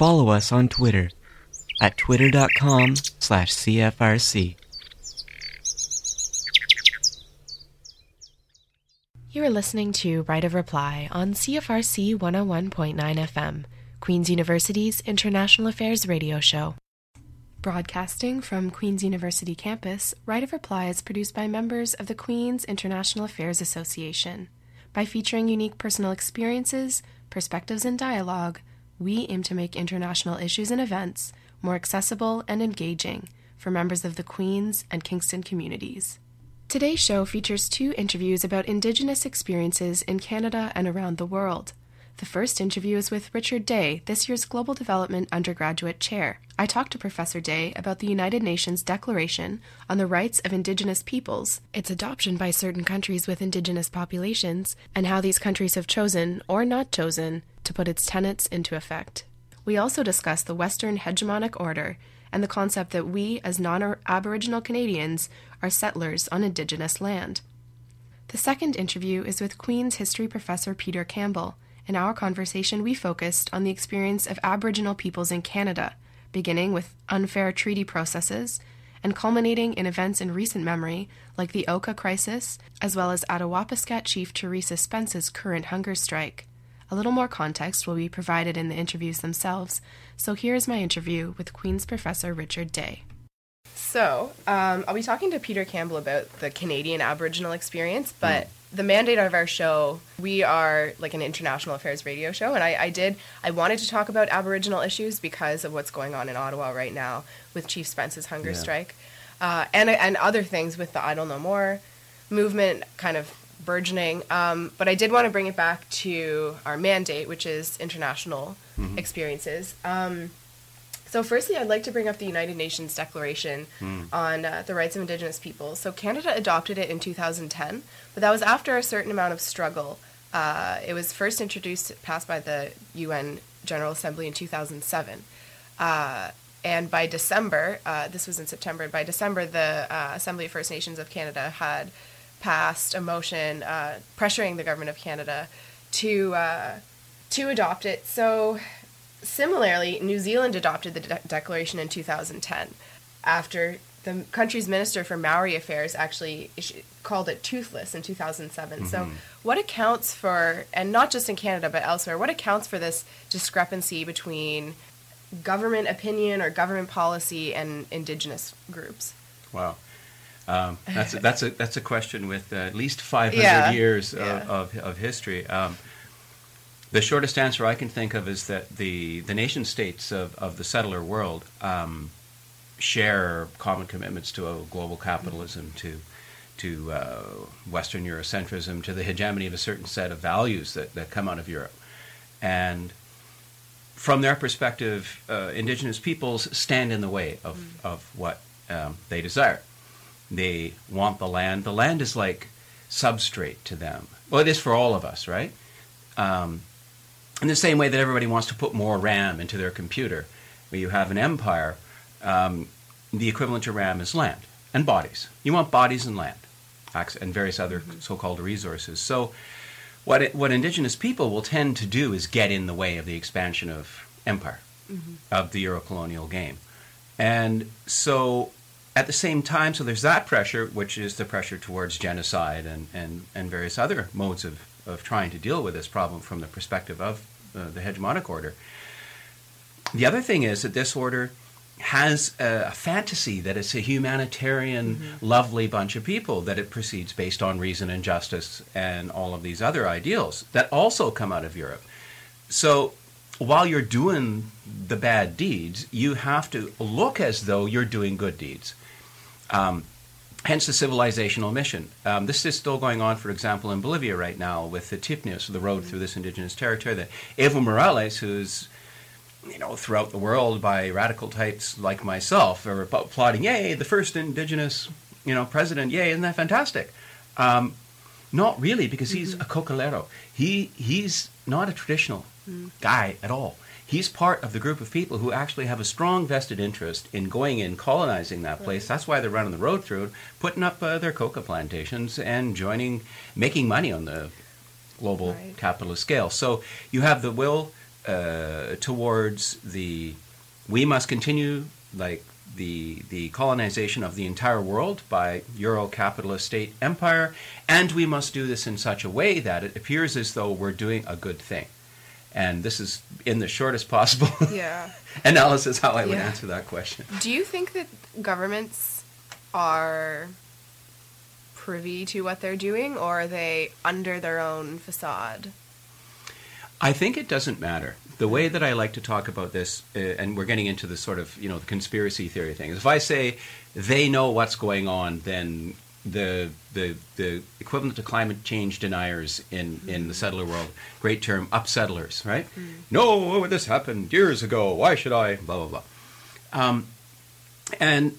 follow us on Twitter at twitter.com slash CFRC. You are listening to Right of Reply on CFRC 101.9 FM, Queen's University's International Affairs radio show. Broadcasting from Queen's University campus, Right of Reply is produced by members of the Queen's International Affairs Association. By featuring unique personal experiences, perspectives, and dialogue, we aim to make international issues and events more accessible and engaging for members of the Queens and Kingston communities. Today's show features two interviews about Indigenous experiences in Canada and around the world. The first interview is with Richard Day, this year's Global Development undergraduate chair. I talked to Professor Day about the United Nations Declaration on the Rights of Indigenous Peoples, its adoption by certain countries with Indigenous populations, and how these countries have chosen, or not chosen, to put its tenets into effect. We also discussed the Western hegemonic order and the concept that we, as non Aboriginal Canadians, are settlers on Indigenous land. The second interview is with Queen's history professor Peter Campbell. In our conversation, we focused on the experience of Aboriginal peoples in Canada, beginning with unfair treaty processes and culminating in events in recent memory like the Oka crisis, as well as Attawapiskat Chief Theresa Spence's current hunger strike. A little more context will be provided in the interviews themselves, so here's my interview with Queen's Professor Richard Day. So, um, I'll be talking to Peter Campbell about the Canadian Aboriginal experience, but mm. The mandate of our show, we are like an international affairs radio show, and I, I, did, I wanted to talk about Aboriginal issues because of what's going on in Ottawa right now with Chief Spence's hunger yeah. strike, uh, and and other things with the Idle No More movement, kind of burgeoning. Um, but I did want to bring it back to our mandate, which is international mm-hmm. experiences. Um, so, firstly, I'd like to bring up the United Nations Declaration mm. on uh, the Rights of Indigenous Peoples. So, Canada adopted it in 2010, but that was after a certain amount of struggle. Uh, it was first introduced, passed by the UN General Assembly in 2007. Uh, and by December, uh, this was in September, by December, the uh, Assembly of First Nations of Canada had passed a motion uh, pressuring the government of Canada to uh, to adopt it. So, similarly, New Zealand adopted the de- declaration in 2010 after the country's minister for Maori affairs actually called it toothless in 2007. Mm-hmm. So, what accounts for, and not just in Canada but elsewhere, what accounts for this discrepancy between government opinion or government policy and indigenous groups? Wow. Um, that's a, that's a that's a question with at least 500 yeah. years yeah. Of, of, of, history. Um, the shortest answer I can think of is that the the nation states of, of the settler world um, share common commitments to a global capitalism, to to uh, Western Eurocentrism, to the hegemony of a certain set of values that, that come out of Europe, and from their perspective, uh, indigenous peoples stand in the way of, mm. of what um, they desire. They want the land. The land is like substrate to them. Well, it is for all of us, right? Um, in the same way that everybody wants to put more RAM into their computer, where you have an empire, um, the equivalent to RAM is land and bodies. You want bodies and land, and various other mm-hmm. so-called resources. So, what it, what indigenous people will tend to do is get in the way of the expansion of empire, mm-hmm. of the Eurocolonial game, and so at the same time, so there's that pressure, which is the pressure towards genocide and, and, and various other modes of, of trying to deal with this problem from the perspective of uh, the hegemonic order. The other thing is that this order has a, a fantasy that it's a humanitarian, mm-hmm. lovely bunch of people, that it proceeds based on reason and justice and all of these other ideals that also come out of Europe. So while you're doing the bad deeds, you have to look as though you're doing good deeds. Um, hence the civilizational mission. Um, this is still going on, for example, in Bolivia right now with the Tipnis, the road through this indigenous territory. That Evo Morales, who's you know throughout the world by radical types like myself, are applauding, "Yay, the first indigenous you know president! Yay, isn't that fantastic?" Um, not really, because he's mm-hmm. a cocalero. He he's not a traditional mm. guy at all he's part of the group of people who actually have a strong vested interest in going in, colonizing that place. Right. That's why they're running the road through it, putting up uh, their coca plantations and joining, making money on the global right. capitalist scale. So you have the will uh, towards the we must continue like the the colonization of the entire world by Euro capitalist state empire, and we must do this in such a way that it appears as though we're doing a good thing. And this is in the shortest possible yeah. analysis how I would Yeah. answer that question. Do you think that governments are privy to what they're doing, or are they under their own facade? I think it doesn't matter. The way that I like to talk about this, uh, and we're getting into the sort of you know the conspiracy theory thing. is If I say they know what's going on, then the the the equivalent to climate change deniers in in the settler world, great term, upsettlers, right? No, this happened years ago. Why should I? Blah blah blah. Um, and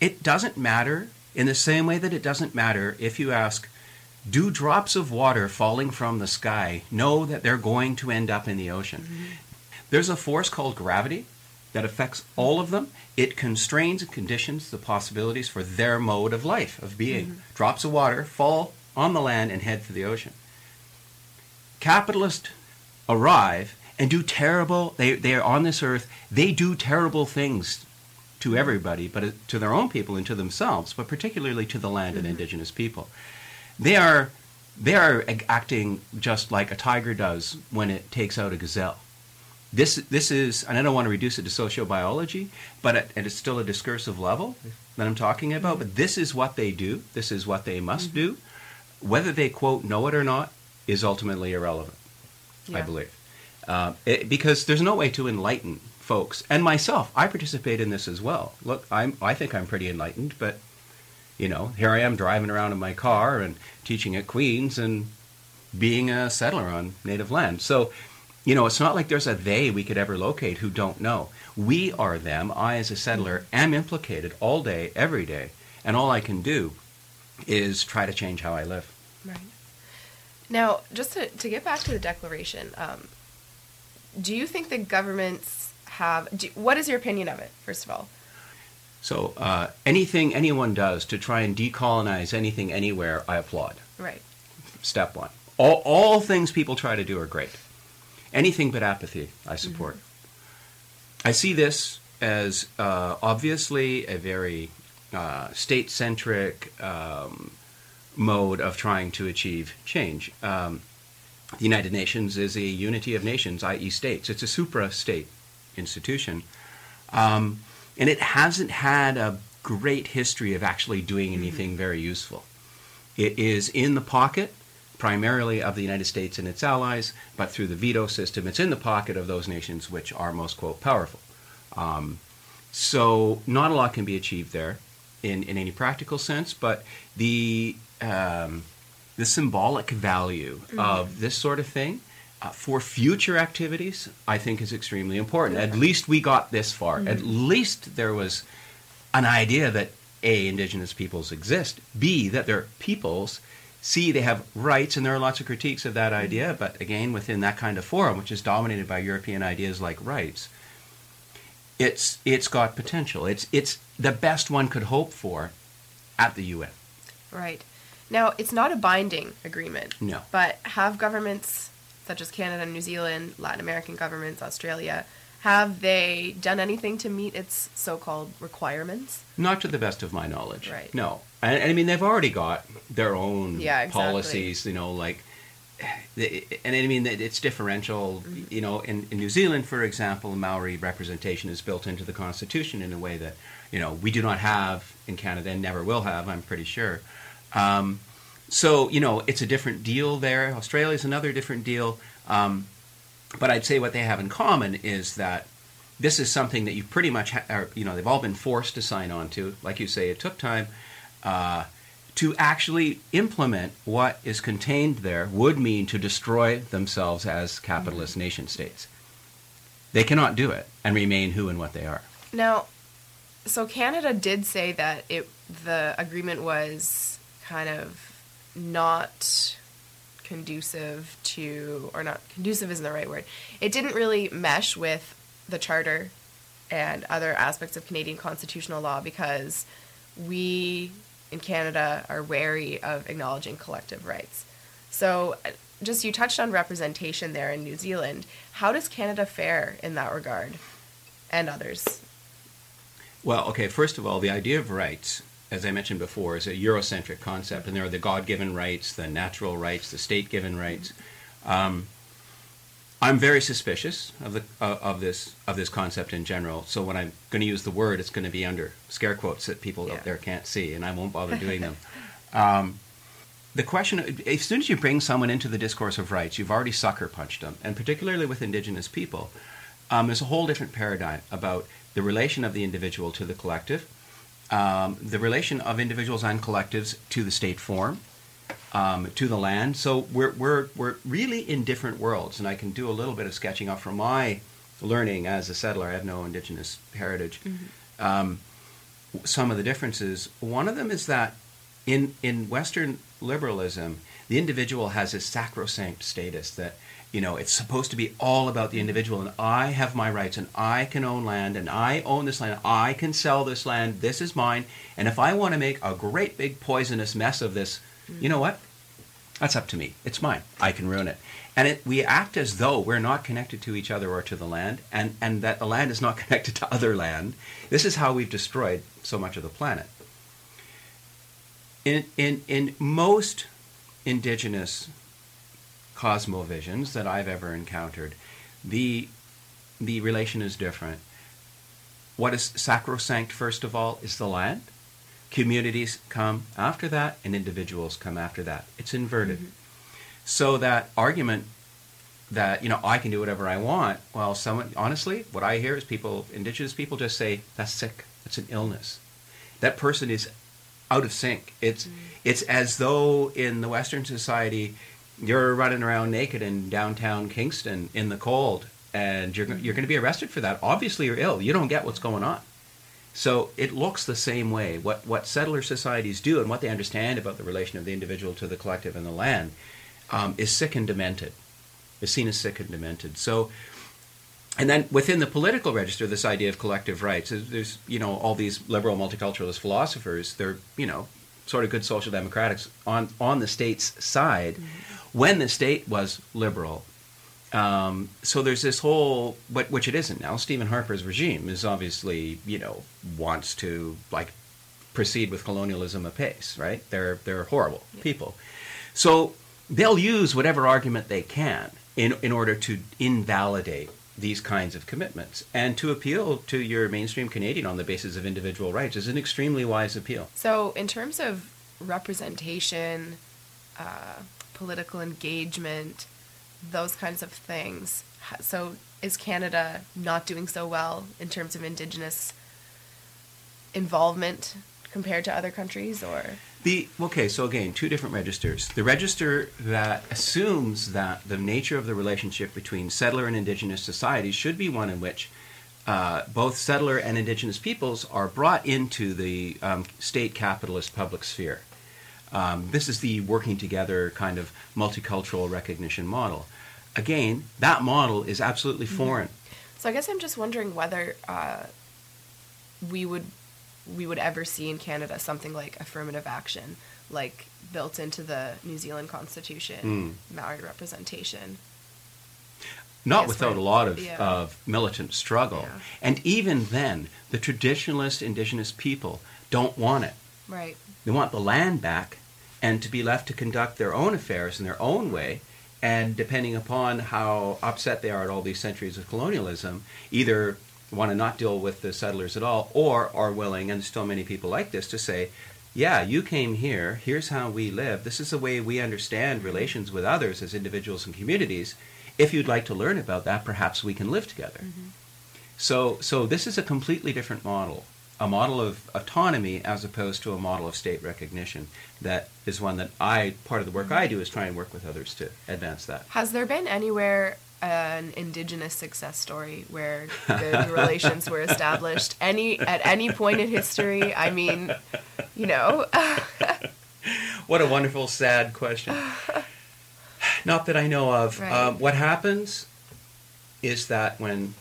it doesn't matter in the same way that it doesn't matter if you ask, do drops of water falling from the sky know that they're going to end up in the ocean? There's a force called gravity that affects all of them. It constrains and conditions the possibilities for their mode of life, of being. Mm-hmm. Drops of water fall on the land and head for the ocean. Capitalists arrive and do terrible, they, they are on this earth, they do terrible things to everybody, but uh, to their own people and to themselves, but particularly to the land and mm-hmm. indigenous people. They are they are acting just like a tiger does when it takes out a gazelle. This this is, and I don't want to reduce it to sociobiology, but it's still a discursive level that I'm talking about. But this is what they do. This is what they must do. Whether they quote know it or not is ultimately irrelevant. I believe, uh, it, because there's no way to enlighten folks and myself. I participate in this as well. Look, I'm I think I'm pretty enlightened, but you know, here I am driving around in my car and teaching at Queens and being a settler on native land. So, you know, it's not like there's a they we could ever locate who don't know. We are them. I, as a settler, am implicated all day, every day, and all I can do is try to change how I live. Right. Now, just to, to get back to the declaration, um, do you think the governments have? Do, what is your opinion of it? First of all, So, uh, anything anyone does to try and decolonize anything anywhere, I applaud. right? Step one. All, all things people try to do are great. Anything but apathy, I support. I see this as uh, obviously a very uh, state centric um, mode of trying to achieve change. Um, the United Nations is a unity of nations, i.e., states. It's a supra state institution. Um, and it hasn't had a great history of actually doing anything very useful. It is in the pocket primarily of the United States and its allies, but through the veto system, it's in the pocket of those nations which are most, quote, powerful. Um, so not a lot can be achieved there in, in any practical sense, but the, um, the symbolic value of this sort of thing uh, for future activities, I think, is extremely important. At least we got this far. At least there was an idea that A, indigenous peoples exist, B, that they're peoples, C, they have rights, and there are lots of critiques of that idea, but again, within that kind of forum, which is dominated by European ideas like rights, it's, it's got potential. It's, it's the best one could hope for at the UN. Right. Now, it's not a binding agreement. No. But have governments such as Canada, New Zealand, Latin American governments, Australia, have they done anything to meet its so-called requirements? Not to the best of my knowledge. Right. No. And, and I mean, they've already got their own Yeah, exactly. policies, you know, like, and I mean, it's differential. Mm-hmm. You know, in, in New Zealand, for example, Maori representation is built into the Constitution in a way that, you know, we do not have in Canada and never will have, I'm pretty sure. Um, so, you know, it's a different deal there. Australia's another different deal. Um, but I'd say what they have in common is that this is something that you pretty much, ha- are, you know, they've all been forced to sign on to. Like you say, it took time uh, to actually implement what is contained there. Would mean to destroy themselves as capitalist nation states. They cannot do it and remain who and what they are. Now, so Canada did say that it the agreement was kind of not conducive to or not conducive isn't the right word. It didn't really mesh with the charter and other aspects of Canadian constitutional law because we in Canada are wary of acknowledging collective rights. So just you touched on representation there in New Zealand. How does Canada fare in that regard, and others? Well, okay. First of all, the idea of rights, as I mentioned before, is a Eurocentric concept, and there are the God-given rights, the natural rights, the state-given rights. Um, I'm very suspicious of the uh, of this of this concept in general. So when I'm going to use the word, it's going to be under scare quotes that people yeah. out there can't see, and I won't bother doing them. Um, the question, as soon as you bring someone into the discourse of rights, you've already sucker punched them, and particularly with Indigenous people, um, there's a whole different paradigm about the relation of the individual to the collective, um, the relation of individuals and collectives to the state form, um, to the land. So we're, we're, we're really in different worlds, and I can do a little bit of sketching off from my learning as a settler. I have no indigenous heritage. Mm-hmm. Um, some of the differences. One of them is that in in Western liberalism, the individual has a sacrosanct status that you know it's supposed to be all about the individual, and I have my rights, and I can own land, and I own this land, I can sell this land, this is mine, and if I want to make a great big poisonous mess of this you know what? That's up to me. It's mine. I can ruin it. And it, we act as though we're not connected to each other or to the land, and, and that the land is not connected to other land. This is how we've destroyed so much of the planet. In, in, in most indigenous cosmovisions that I've ever encountered, the, the relation is different. What is sacrosanct, first of all, is the land communities come after that and individuals come after that. It's inverted. Mm-hmm. so that argument that you know i can do whatever i want well someone honestly what i hear is people indigenous people just say that's sick. It's an illness. That person is out of sync. It's mm-hmm. it's as though in the western society you're running around naked in downtown kingston in the cold and you're, mm-hmm. you're going to be arrested for that. Obviously you're ill. You don't get what's going on so it looks the same way. What, what settler societies do and what they understand about the relation of the individual to the collective and the land um, is sick and demented, is seen as sick and demented. So, and then within the political register, this idea of collective rights, there's, you know, all these liberal multiculturalist philosophers, they're, you know, sort of good social democrats on, on the state's side. Mm-hmm. When the state was liberal, um, so there's this whole, but which it isn't now. Stephen Harper's regime is obviously, you know, wants to like proceed with colonialism apace, right? They're they're horrible yeah. people, so they'll use whatever argument they can in in order to invalidate these kinds of commitments and to appeal to your mainstream Canadian on the basis of individual rights is an extremely wise appeal. So, in terms of representation, uh, political engagement those kinds of things. So is Canada not doing so well in terms of indigenous involvement compared to other countries or? The okay so again two different registers. The register that assumes that the nature of the relationship between settler and indigenous societies should be one in which uh, both settler and indigenous peoples are brought into the um, state capitalist public sphere um, this is the working together kind of multicultural recognition model again, that model is absolutely mm-hmm. foreign. So I guess I'm just wondering whether uh, we would we would ever see in Canada something like affirmative action, like built into the New Zealand Constitution, mm. Maori representation. Not without a lot of, yeah. of militant struggle. Yeah. And even then, the traditionalist indigenous people don't want it. Right. They want the land back and to be left to conduct their own affairs in their own way and depending upon how upset they are at all these centuries of colonialism, either want to not deal with the settlers at all, or are willing, and still many people like this, to say, yeah, you came here, here's how we live, this is the way we understand relations with others as individuals and communities. If you'd like to learn about that, perhaps we can live together. Mm-hmm. So, so this is a completely different model a model of autonomy as opposed to a model of state recognition. That is one that I, part of the work I do is try and work with others to advance that. Has there been anywhere an indigenous success story where good relations were established any at any point in history? I mean, you know. what a wonderful, sad question. Not that I know of. Right. Um, what happens is that when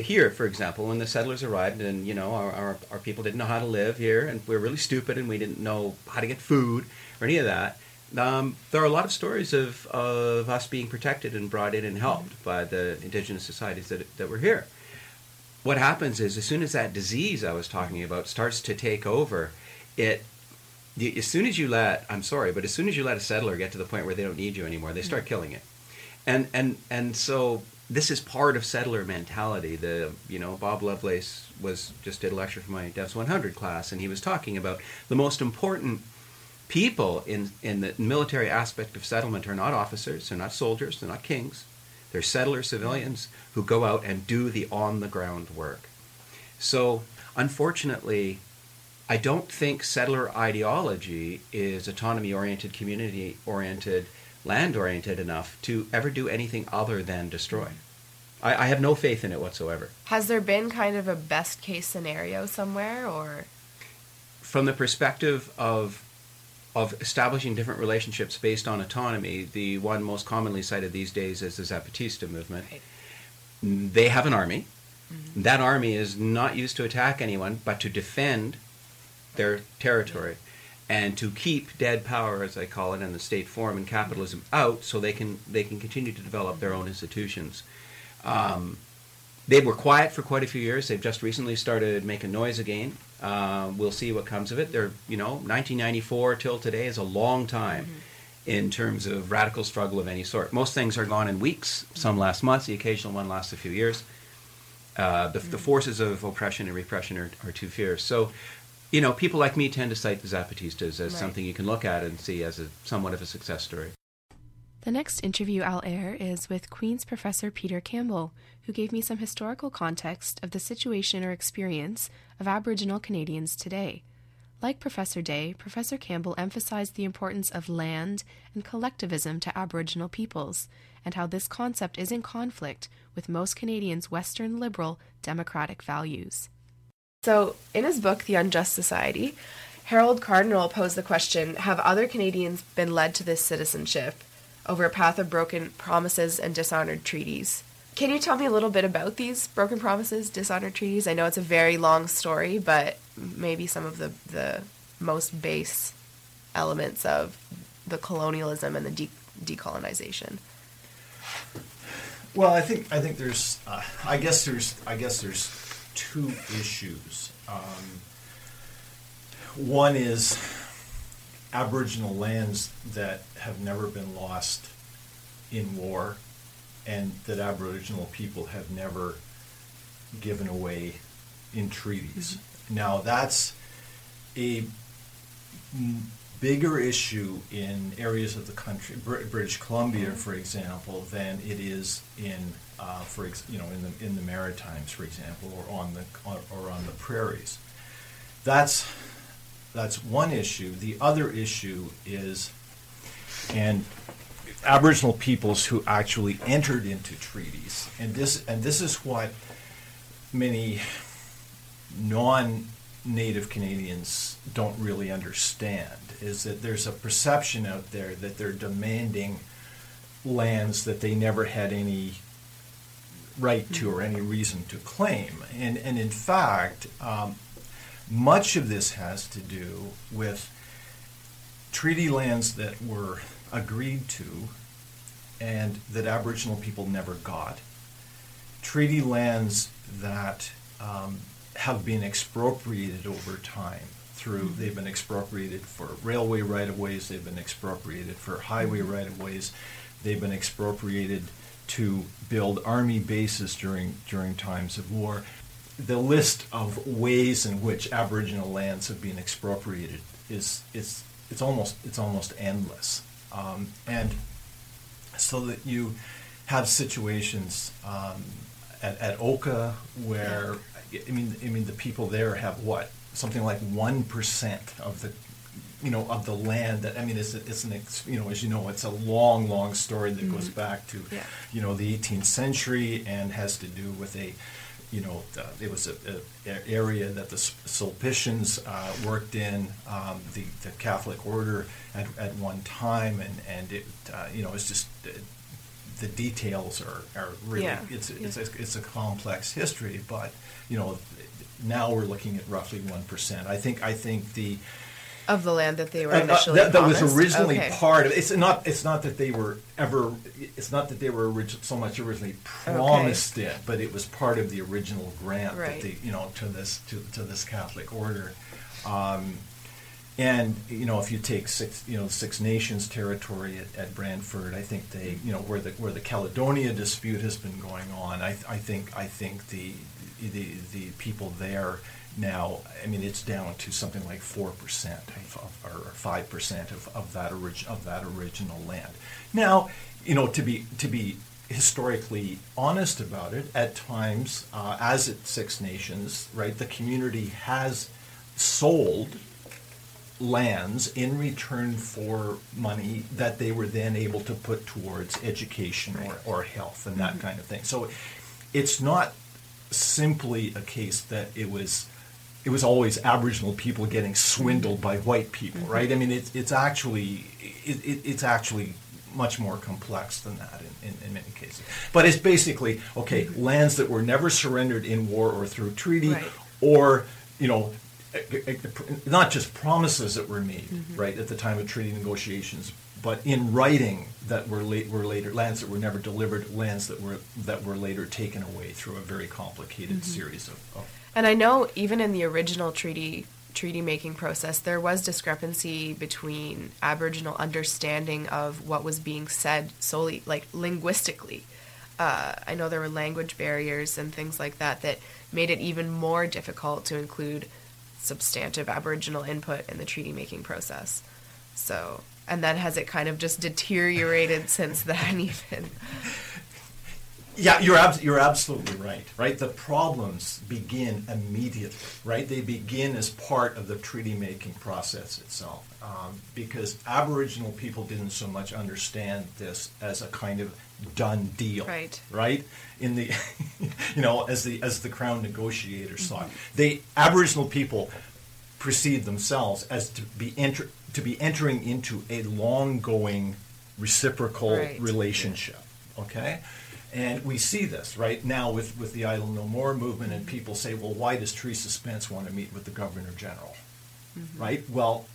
here, for example, when the settlers arrived and, you know, our, our, our, people didn't know how to live here and we were really stupid and we didn't know how to get food or any of that, um, there are a lot of stories of, of us being protected and brought in and helped by the indigenous societies that, that were here. What happens is, as soon as that disease I was talking about starts to take over, it as soon as you let I'm sorry, but as soon as you let a settler get to the point where they don't need you anymore, they start mm-hmm. killing it. And and and so this is part of settler mentality. The you know Bob Lovelace was just did a lecture for my Devs 100 class, and he was talking about the most important people in in the military aspect of settlement are not officers, they're not soldiers, they're not kings, they're settler civilians who go out and do the on the ground work. So unfortunately, I don't think settler ideology is autonomy oriented, community oriented, land oriented enough to ever do anything other than destroy. I, I, have no faith in it whatsoever. Has there been kind of a best case scenario somewhere, or from the perspective of of establishing different relationships based on autonomy, the one most commonly cited these days is the Zapatista movement. Right. They have an army. Mm-hmm. That army is not used to attack anyone, but to defend their territory and to keep dead power, as I call it, and the state form and capitalism out, so they can they can continue to develop their own institutions. Um, they were quiet for quite a few years. They've just recently started making noise again. Uh, we'll see what comes of it. They're you know 1994 till today is a long time. Mm-hmm. In terms of radical struggle of any sort, most things are gone in weeks. Some last months. The occasional one lasts a few years. Uh, the, mm-hmm. the, forces of oppression and repression are, are too fierce. So you know, people like me tend to cite the Zapatistas as right. something you can look at and see as a somewhat of a success story. The next interview I'll air is with Queen's Professor Peter Campbell, who gave me some historical context of the situation or experience of Aboriginal Canadians today. Like Professor Day, Professor Campbell emphasized the importance of land and collectivism to Aboriginal peoples, and how this concept is in conflict with most Canadians' Western liberal democratic values. So, in his book, The Unjust Society, Harold Cardinal posed the question Have other Canadians been led to this citizenship over a path of broken promises and dishonored treaties? Can you tell me a little bit about these broken promises, dishonored treaties? I know it's a very long story, but maybe some of the, the most base elements of the colonialism and the de- decolonization. Well, I think I think there's uh, I guess there's I guess there's two issues. Um, one is Aboriginal lands that have never been lost in war and that Aboriginal people have never given away in treaties. Mm-hmm. Now, that's a bigger issue in areas of the country, British Columbia, for example, than it is in, uh, for ex- you know, in the in the Maritimes, for example, or on the or, or on the prairies. That's that's one issue. The other issue is, and Aboriginal peoples who actually entered into treaties, and this and this is what many non Native Canadians don't really understand is that there's a perception out there that they're demanding lands that they never had any right to or any reason to claim. And, and in fact, um, much of this has to do with treaty lands that were agreed to and that Aboriginal people never got, treaty lands that um, have been expropriated over time through mm-hmm. they've been expropriated for railway right of ways they've been expropriated for highway mm-hmm. right of ways they've been expropriated to build army bases during during times of war. The list of ways in which aboriginal lands have been expropriated is is it's almost it's almost endless. Um, and so that you have situations um, at, at Oka where I mean, I mean, the people there have what? Something like one percent of the, you know, of the land. That I mean, it's it's an you know, as you know, it's a long, long story that mm-hmm. goes back to, yeah. you know, the 18th century and has to do with a, you know, uh, it was a, a, area that the Sulpicians uh, worked in, um, the the Catholic order at, at one time, and and it, uh, you know, it's just. Uh, the details are, are really yeah. it's it's a, it's a complex history, but you know, now we're looking at roughly one percent. I think I think the of the land that they were Uh, uh, that, that was originally Okay. part of it's not it's not that they were ever it's not that they were origi- so much originally promised it but it was part of the original grant Right. that they you know to this to, to this Catholic order um, and you know if you take six you know Six Nations territory at, at Brantford I think they you know where the where the Caledonia dispute has been going on I, I think I think the the the people there now, I mean, it's down to something like four percent or five percent of, of that orig- of that original land. Now, you know, to be to be historically honest about it, at times, uh, as at Six Nations, right, the community has sold lands in return for money that they were then able to put towards education or, or health and that kind of thing. So it's not simply a case that it was it was always Aboriginal people getting swindled by white people, mm-hmm. right? I mean, it's it's actually it, it, it's actually much more complex than that in, in, in many cases. But it's basically okay mm-hmm. lands that were never surrendered in war or through treaty, Right. or you know, not just promises that were made mm-hmm. right at the time of treaty negotiations, but in writing that were late were later lands that were never delivered, lands that were that were later taken away through a very complicated series of, of And I know even in the original treaty treaty making process, there was discrepancy between Aboriginal understanding of what was being said solely, like linguistically. Uh, I know there were language barriers and things like that that made it even more difficult to include substantive Aboriginal input in the treaty making process. So, and then has it kind of just deteriorated since then, even? Yeah, you're abs- you're absolutely right. Right, the problems begin immediately. Right, they begin as part of the treaty making process itself, um, because Aboriginal people didn't so much understand this as a kind of done deal. Right. Right, in the, you know, as the as the crown negotiators saw it, they Aboriginal people perceive themselves as to be enter to be entering into a long going reciprocal Right. relationship. Okay? And we see this right now with, with the Idle No More movement, and people say, well, why does Theresa Spence want to meet with the Governor General? Mm-hmm. Right? Well,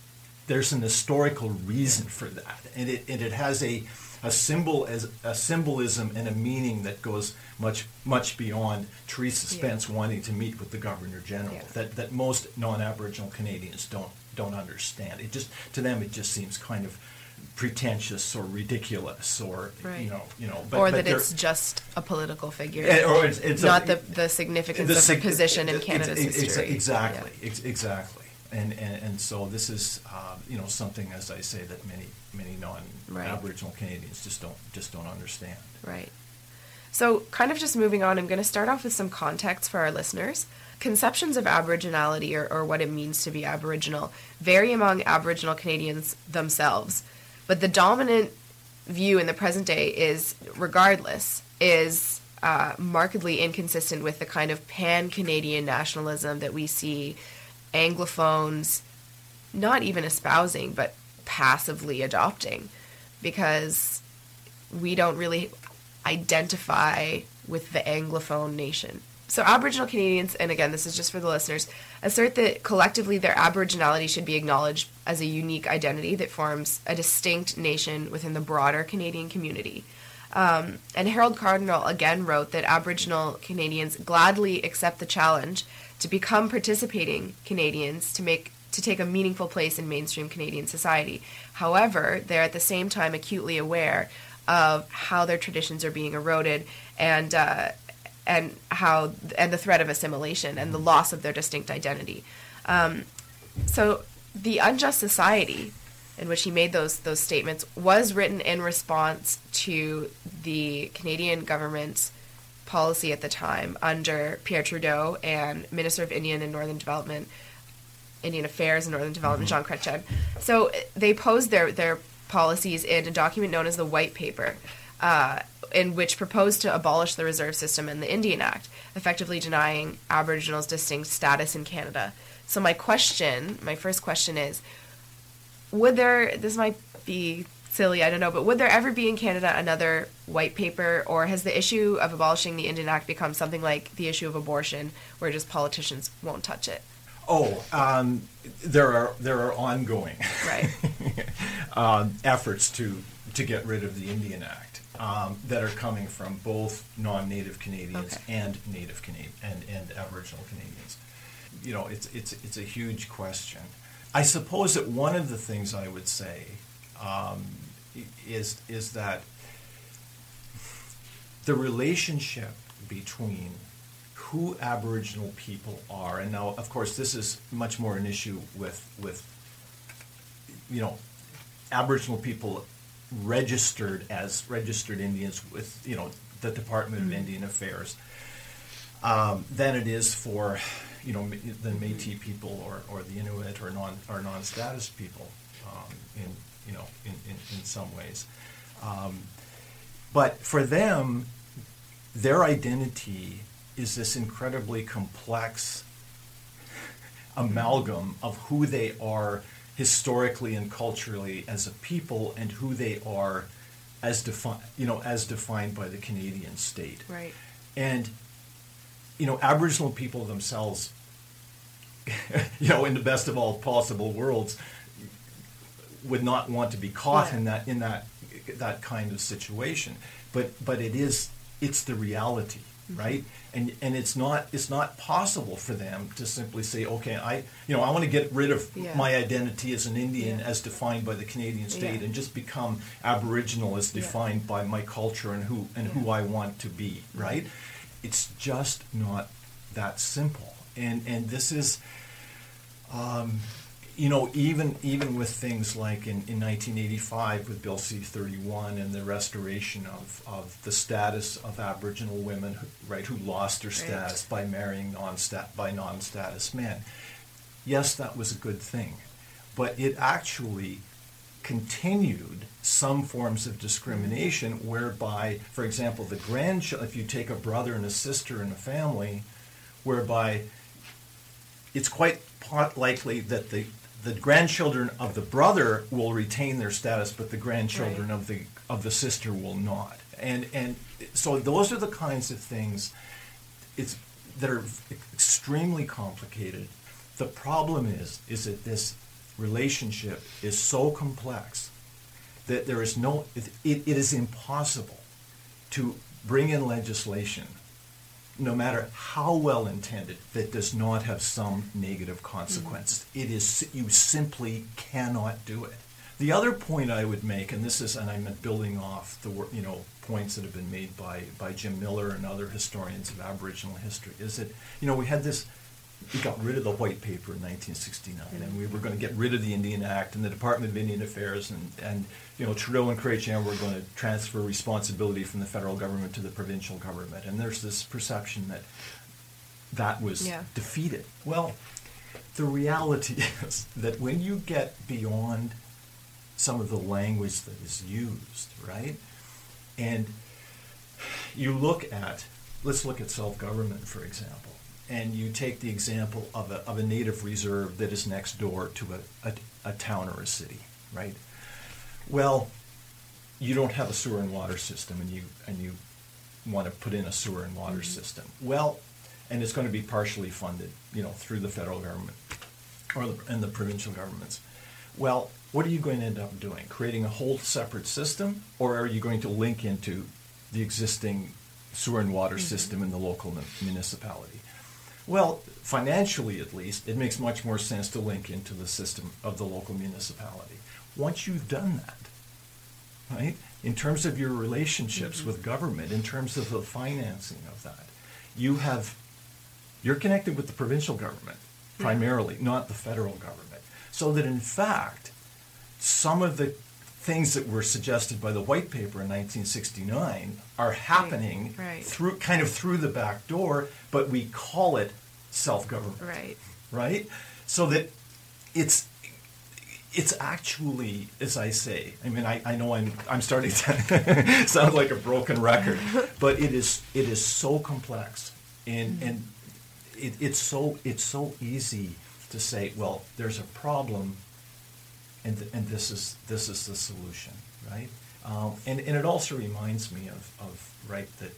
there's an historical reason for that, and it, and it has a, a symbol as a symbolism and a meaning that goes much much beyond Theresa Yeah. Spence wanting to meet with the Governor General. Yeah. That that most non-Aboriginal Canadians don't don't understand. It just to them it just seems kind of pretentious or ridiculous or Right. you know you know but, or but that it's just a political figure. Or it's, it's a- not the, the significance the of sig- position in Canada's ex- history. Exactly, Yeah. ex- exactly. And, and and so this is uh, you know something as I say that many many non-Aboriginal Canadians just don't just don't understand. Right. So, kind of just moving on, I'm going to start off with some context for our listeners. Conceptions of Aboriginality or, or what it means to be Aboriginal vary among Aboriginal Canadians themselves, but the dominant view in the present day is, regardless, is uh, markedly inconsistent with the kind of pan Canadian nationalism that we see Anglophones not even espousing, but passively adopting, because we don't really identify with the Anglophone nation. So, Aboriginal Canadians, and again, this is just for the listeners, assert that collectively their Aboriginality should be acknowledged as a unique identity that forms a distinct nation within the broader Canadian community. Um, and Harold Cardinal again wrote that Aboriginal Canadians gladly accept the challenge to become participating Canadians to make to take a meaningful place in mainstream Canadian society. However, they're at the same time acutely aware of how their traditions are being eroded and uh, and how and the threat of assimilation and the loss of their distinct identity. Um, so the unjust society in which he made those those statements was written in response to the Canadian government's policy at the time under Pierre Trudeau and Minister of Indian and Northern Development, Indian Affairs and Northern Development, Jean Chrétien. So they posed their their policies in a document known as the White Paper. Uh, in which proposed to abolish the reserve system and the Indian Act, effectively denying Aboriginals distinct status in Canada. So my question, my first question is, would there this might be silly, I don't know, but would there ever be in Canada another white paper or has the issue of abolishing the Indian Act become something like the issue of abortion where just politicians won't touch it? Oh, um, there are there are ongoing right. um, efforts to to get rid of the Indian Act um, that are coming from both non-native Canadians Okay. and native Canadian and, and Aboriginal Canadians. You know, it's it's it's a huge question. I suppose that one of the things I would say um, i- is is that the relationship between who Aboriginal people are, and now, of course, this is much more an issue with with you know Aboriginal people registered as registered Indians with you know the Department of Indian Affairs. Um, than it is for you know the Métis people or, or the Inuit or non or non-status people um, in you know in, in, in some ways. Um, but for them, their identity is this incredibly complex amalgam of who they are historically and culturally as a people and who they are as defined you know as defined by the Canadian state. Right. And you know, Aboriginal people themselves, you know, in the best of all possible worlds, would not want to be caught Yeah. in that in that that kind of situation. But but it is it's the reality, right? And and it's not it's not possible for them to simply say, okay, I you know I want to get rid of Yeah. my identity as an Indian Yeah. as defined by the Canadian state Yeah. and just become Aboriginal as defined by my culture and who and who I want to be, right? It's just not that simple. And and this is um, you know, even even with things like in, in 1985 with Bill C-31 and the restoration of, of the status of Aboriginal women, who, right, who lost their status by marrying non-stat by non-status men. Yes, that was a good thing, but it actually continued some forms of discrimination mm-hmm. whereby, for example, the grandchild, if you take a brother and a sister in a family, whereby it's quite likely that the the grandchildren of the brother will retain their status, but the grandchildren Right. of the of the sister will not. And and so those are the kinds of things it's that are extremely complicated. The problem is is that this relationship is so complex that there is no it, it is impossible to bring in legislation no matter how well intended, that does not have some negative consequence. Mm-hmm. It is you simply cannot do it. The other point I would make, and this is, and I'm building off the you know points that have been made by by Jim Miller and other historians of Aboriginal history, is that you know we had this. We got rid of the white paper in 1969, and we were going to get rid of the Indian Act and the Department of Indian Affairs, and, and you know Trudeau and Chrétien were going to transfer responsibility from the federal government to the provincial government, and there's this perception that that was Yeah. defeated. Well, the reality is that when you get beyond some of the language that is used, right, and you look at, let's look at self-government, for example, and you take the example of a, of a native reserve that is next door to a, a, a town or a city, right? Well, you don't have a sewer and water system, and you and you want to put in a sewer and water mm-hmm. system. Well, and it's going to be partially funded, you know, through the federal government or the, and the provincial governments. Well, what are you going to end up doing? Creating a whole separate system, or are you going to link into the existing sewer and water mm-hmm. system in the local mun- municipality? Well, financially at least, it makes much more sense to link into the system of the local municipality. Once you've done that, right, in terms of your relationships mm-hmm. with government, in terms of the financing of that, you have, you're connected with the provincial government mm-hmm. primarily, not the federal government. So that in fact, some of the things that were suggested by the white paper in 1969 are happening right. through kind of through the back door, but we call it self-government Right. right? So that it's it's actually, as I say, I mean, I, I know I'm I'm starting to sound like a broken record, but it is it is so complex, and mm-hmm. and it, it's so it's so easy to say, well, there's a problem, and th- and this is this is the solution, right? Um, and and it also reminds me of of right that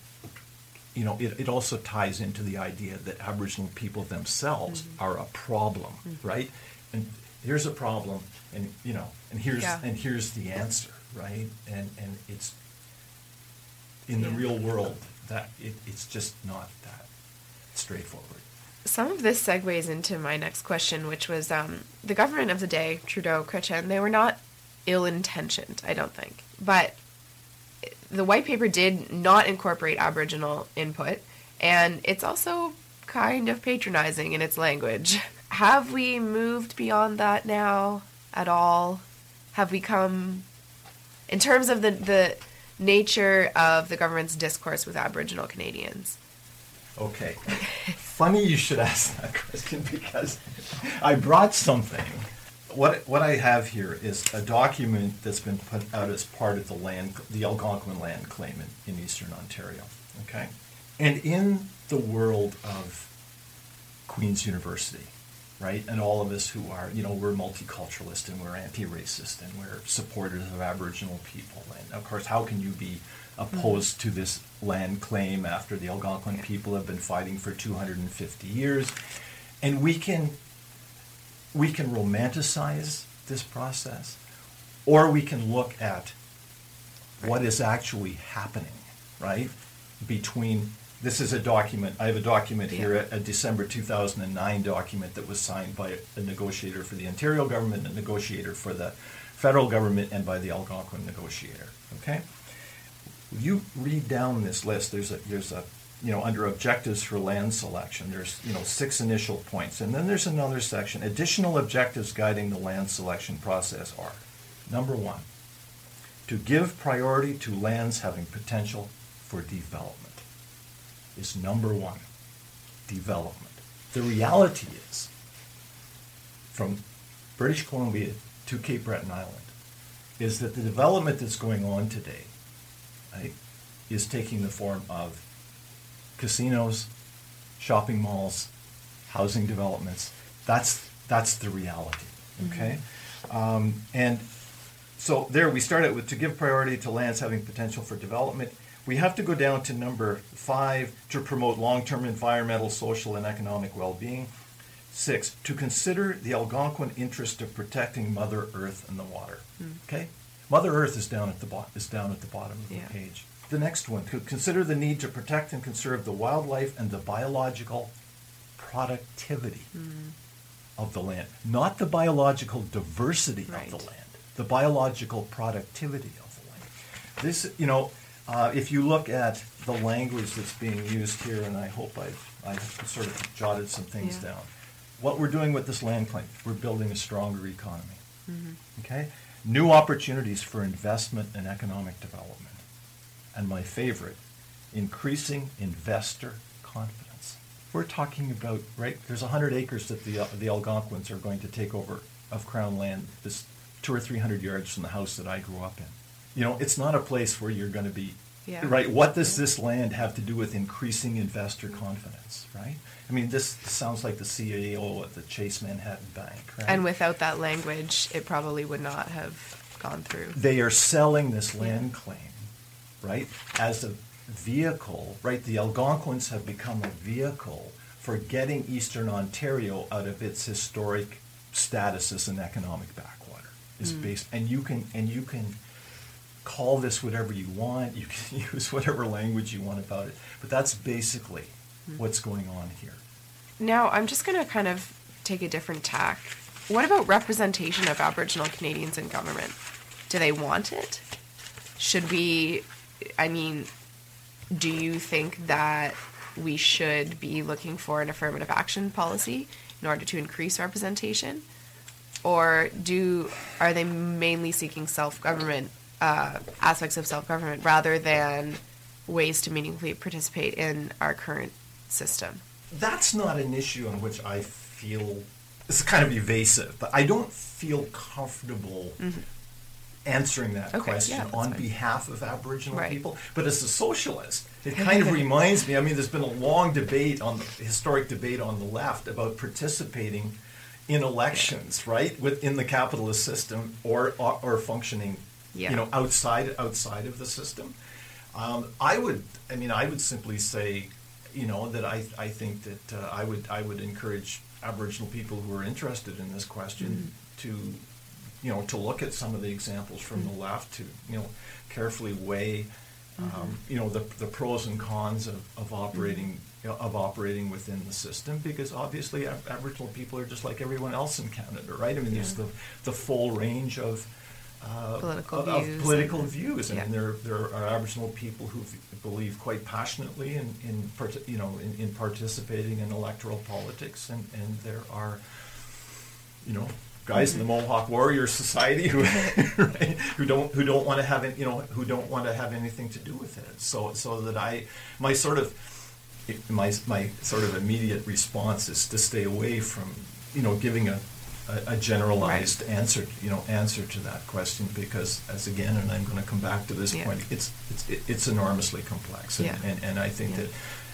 you know, it, it also ties into the idea that Aboriginal people themselves mm-hmm. are a problem, mm-hmm. right? And here's a problem, and you know, and here's yeah. and here's the answer, right? And and it's in the real world that it, it's just not that straightforward. Some of this segues into my next question, which was um, the government of the day, Trudeau, Chrétien, they were not ill intentioned, I don't think. But the white paper did not incorporate Aboriginal input, and it's also kind of patronizing in its language. Have we moved beyond that now at all? Have we come, in terms of the, the nature of the government's discourse with Aboriginal Canadians? Okay. Funny you should ask that question because I brought something what what I have here is a document that's been put out as part of the land, the Algonquin land claim in, in Eastern Ontario. Okay, and in the world of Queen's University, right, and all of us who are, you know, we're multiculturalist and we're anti-racist and we're supporters of Aboriginal people, and of course, how can you be opposed mm-hmm. to this land claim after the Algonquin people have been fighting for 250 years? And we can we can romanticize this process, or we can look at what is actually happening, right? Between this is a document. I have a document yeah. here, a, a, December 2009 document that was signed by a negotiator for the Ontario government, a negotiator for the federal government, and by the Algonquin negotiator. Okay, you read down this list. There's a there's a you know, under objectives for land selection, there's, you know, six initial points. And then there's another section. Additional objectives guiding the land selection process are number one, to give priority to lands having potential for development is number one, development. The reality is, from British Columbia to Cape Breton Island, is that the development that's going on today is taking the form of casinos, shopping malls, housing developments. That's that's the reality. Okay, mm-hmm. um, and so there we started with to give priority to lands having potential for development. We have to go down to number five to promote long-term environmental, social, and economic well-being. Six, to consider the Algonquin interest of protecting Mother Earth and the water. Mm. Okay, Mother Earth is down at the bo- is down at the bottom of yeah. the page the next one consider the need to protect and conserve the wildlife and the biological productivity mm. of the land, not the biological diversity right. of the land, the biological productivity of the land. This, you know, uh, if you look at the language that's being used here, and I hope I've, I've sort of jotted some things yeah. down. What we're doing with this land claim, we're building a stronger economy. Mm-hmm. Okay? New opportunities for investment and economic development and my favorite, increasing investor confidence. We're talking about, right, there's 100 acres that the, uh, the Algonquins are going to take over of Crown land, this two or 300 yards from the house that I grew up in. You know, it's not a place where you're going to be, yeah. right? What does this land have to do with increasing investor confidence, right? I mean, this sounds like the CEO at the Chase Manhattan Bank, right? And without that language, it probably would not have gone through. They are selling this land claim right, as a vehicle, right? The Algonquins have become a vehicle for getting Eastern Ontario out of its historic status as an economic backwater. Is mm. based, and you can and you can call this whatever you want. You can use whatever language you want about it, but that's basically mm. what's going on here. Now, I'm just going to kind of take a different tack. What about representation of Aboriginal Canadians in government? Do they want it? Should we I mean, do you think that we should be looking for an affirmative action policy in order to increase representation? Or do are they mainly seeking self government uh, aspects of self government rather than ways to meaningfully participate in our current system? That's not an issue on which I feel it's kind of evasive, but I don't feel comfortable mm-hmm answering that okay, question yeah, on fine. behalf of Aboriginal right. people. But as a socialist, it kind of reminds me. I mean, there's been a long debate on the historic debate on the left about participating in elections, right, within the capitalist system or or, or functioning, yeah. you know, outside outside of the system. Um, I would, I mean, I would simply say, you know, that I, I think that uh, I would, I would encourage Aboriginal people who are interested in this question mm. to, you know, to look at some of the examples from mm. the left, to, you know, carefully weigh, um, mm-hmm. you know, the, the pros and cons of, of operating mm-hmm of operating within the system because obviously ab- Aboriginal people are just like everyone else in Canada, right? I mean, yeah. there's the, the full range of uh, political of, views. Of political views. I yeah. mean, there, there are Aboriginal people who believe quite passionately in, in you know, in, in, participating in electoral politics, and, and there are, you know, guys mm-hmm. in the. Mohawk Warrior Society who right, who don't who don't want to have any, you know who don't want to have anything to do with it. So so that I my sort of my, my sort of immediate response is to stay away from, you know, giving a, a, a generalized right. answer, you know, answer to that question because, as again, and I'm going to come back to this yeah. point, it's it's it's enormously complex, and, yeah. and, and, I think yeah. that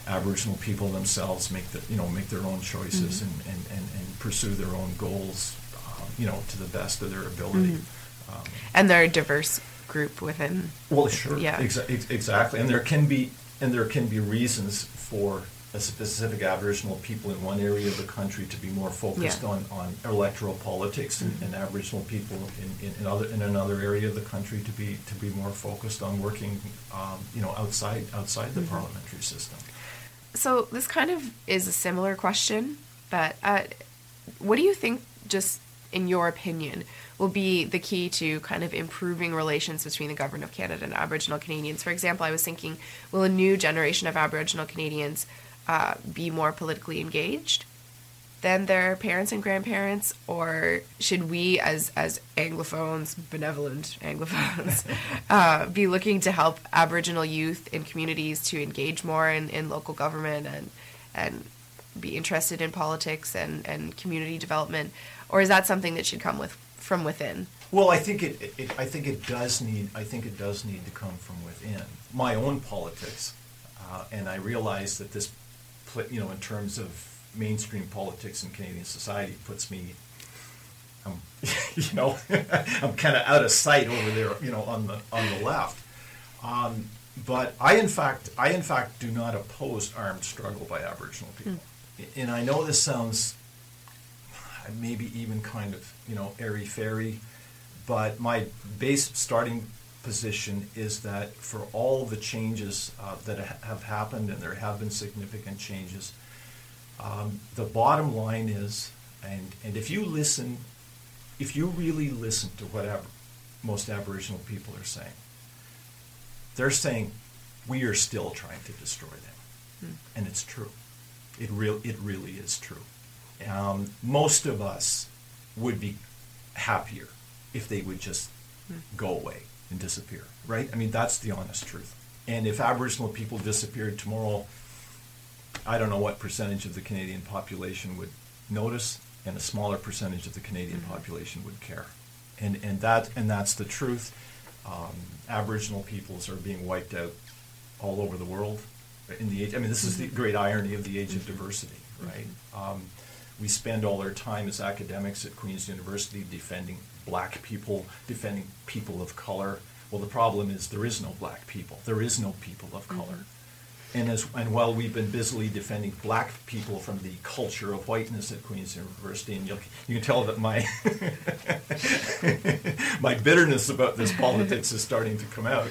Aboriginal people themselves make the you know make their own choices mm-hmm. and, and, and, and, pursue their own goals, um, you know, to the best of their ability. Mm-hmm. Um, and they're a diverse group within. Well, sure, yeah, exa- exactly, and there can be and there can be reasons for a specific Aboriginal people in one area of the country to be more focused yeah. on, on electoral politics, and, mm-hmm. and Aboriginal people in, in, in, other in another area of the country to be to be more focused on working, um, you know, outside outside the mm-hmm. parliamentary system. So this kind of is a similar question, but uh, what do you think? Just in your opinion, will be the key to kind of improving relations between the government of Canada and Aboriginal Canadians. For example, I was thinking, will a new generation of Aboriginal Canadians uh, be more politically engaged than their parents and grandparents, or should we, as as Anglophones, benevolent Anglophones, uh, be looking to help Aboriginal youth in communities to engage more in, in local government and and be interested in politics and, and community development, or is that something that should come with from within? Well, I think it, it, I think it does need. I think it does need to come from within my own politics, uh, and I realize that this, you know, in terms of mainstream politics in Canadian society, puts me. I'm, you know, I'm kind of out of sight over there, you know, on the on the left. Um, but I, in fact, I in fact do not oppose armed struggle by Aboriginal people, mm. and I know this sounds maybe even kind of you know airy fairy. But my base starting position is that for all the changes uh, that have happened, and there have been significant changes, um, the bottom line is, and and if you listen, if you really listen to what ab- most Aboriginal people are saying, they're saying we are still trying to destroy them, hmm. and it's true. It real it really is true um, most of us would be happier if they would just mm. go away and disappear, right? I mean, that's the honest truth. And if Aboriginal people disappeared tomorrow, I don't know what percentage of the Canadian population would notice, and a smaller percentage of the Canadian mm-hmm. population would care. And, and, that, and that's the truth. Um, Aboriginal peoples are being wiped out all over the world in the age. I mean, this is the mm-hmm. great irony of the age of mm-hmm. diversity, right? Mm-hmm. Um, we spend all our time as academics at Queen's University defending black people, defending people of color. Well, the problem is there is no black people. There is no people of color. Mm-hmm. And as and while we've been busily defending black people from the culture of whiteness at Queen's University, and you you can tell that my my bitterness about this politics is starting to come out.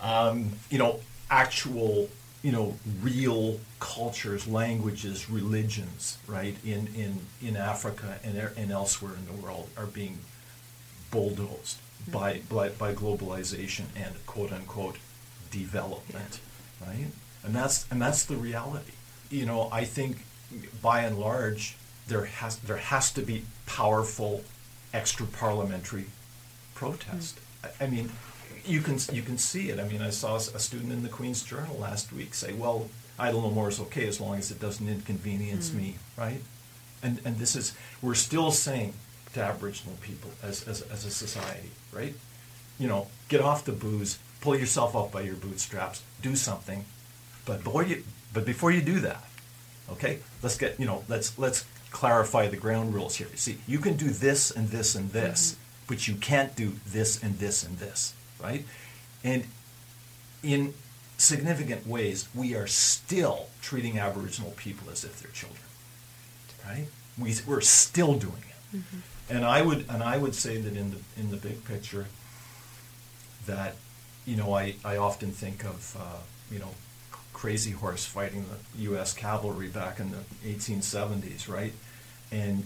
Um, you know, actual you know, real cultures, languages, religions, right, in, in, in Africa and, and elsewhere in the world are being bulldozed mm-hmm. by, by, by globalization and quote unquote development, yeah. right? And that's, and that's the reality. You know, I think by and large, there has, there has to be powerful extra parliamentary protest. Mm-hmm. I, I mean, you can you can see it. I mean, I saw a student in the Queen's Journal last week say, "Well, idle no more is okay as long as it doesn't inconvenience mm. me," right? And and this is we're still saying to Aboriginal people as, as as a society, right? You know, get off the booze, pull yourself up by your bootstraps, do something, but before you but before you do that, okay, let's get you know let's let's clarify the ground rules here. See, you can do this and this and this, mm-hmm. but you can't do this and this and this right? And in significant ways, we are still treating Aboriginal people as if they're children. Right? We, we're still doing it. Mm-hmm. And I would and I would say that in the in the big picture, that you know I, I often think of uh, you know Crazy Horse fighting the U.S. cavalry back in the 1870s, right? And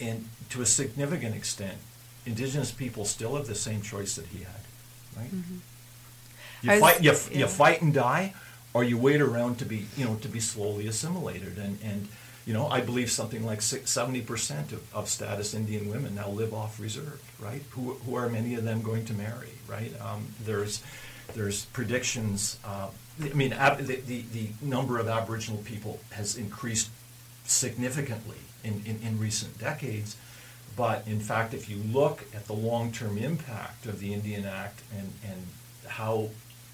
and to a significant extent, Indigenous people still have the same choice that he had, right? Mm-hmm. You fight, you, yeah. you fight and die, or you wait around to be, you know, to be slowly assimilated. And, and you know, I believe something like seventy percent of, of status Indian women now live off reserve, right? Who, who are many of them going to marry, right? Um, there's there's predictions. Uh, I mean, ab- the, the, the number of Aboriginal people has increased significantly in, in, in recent decades. But in fact, if you look at the long-term impact of the Indian Act and, and how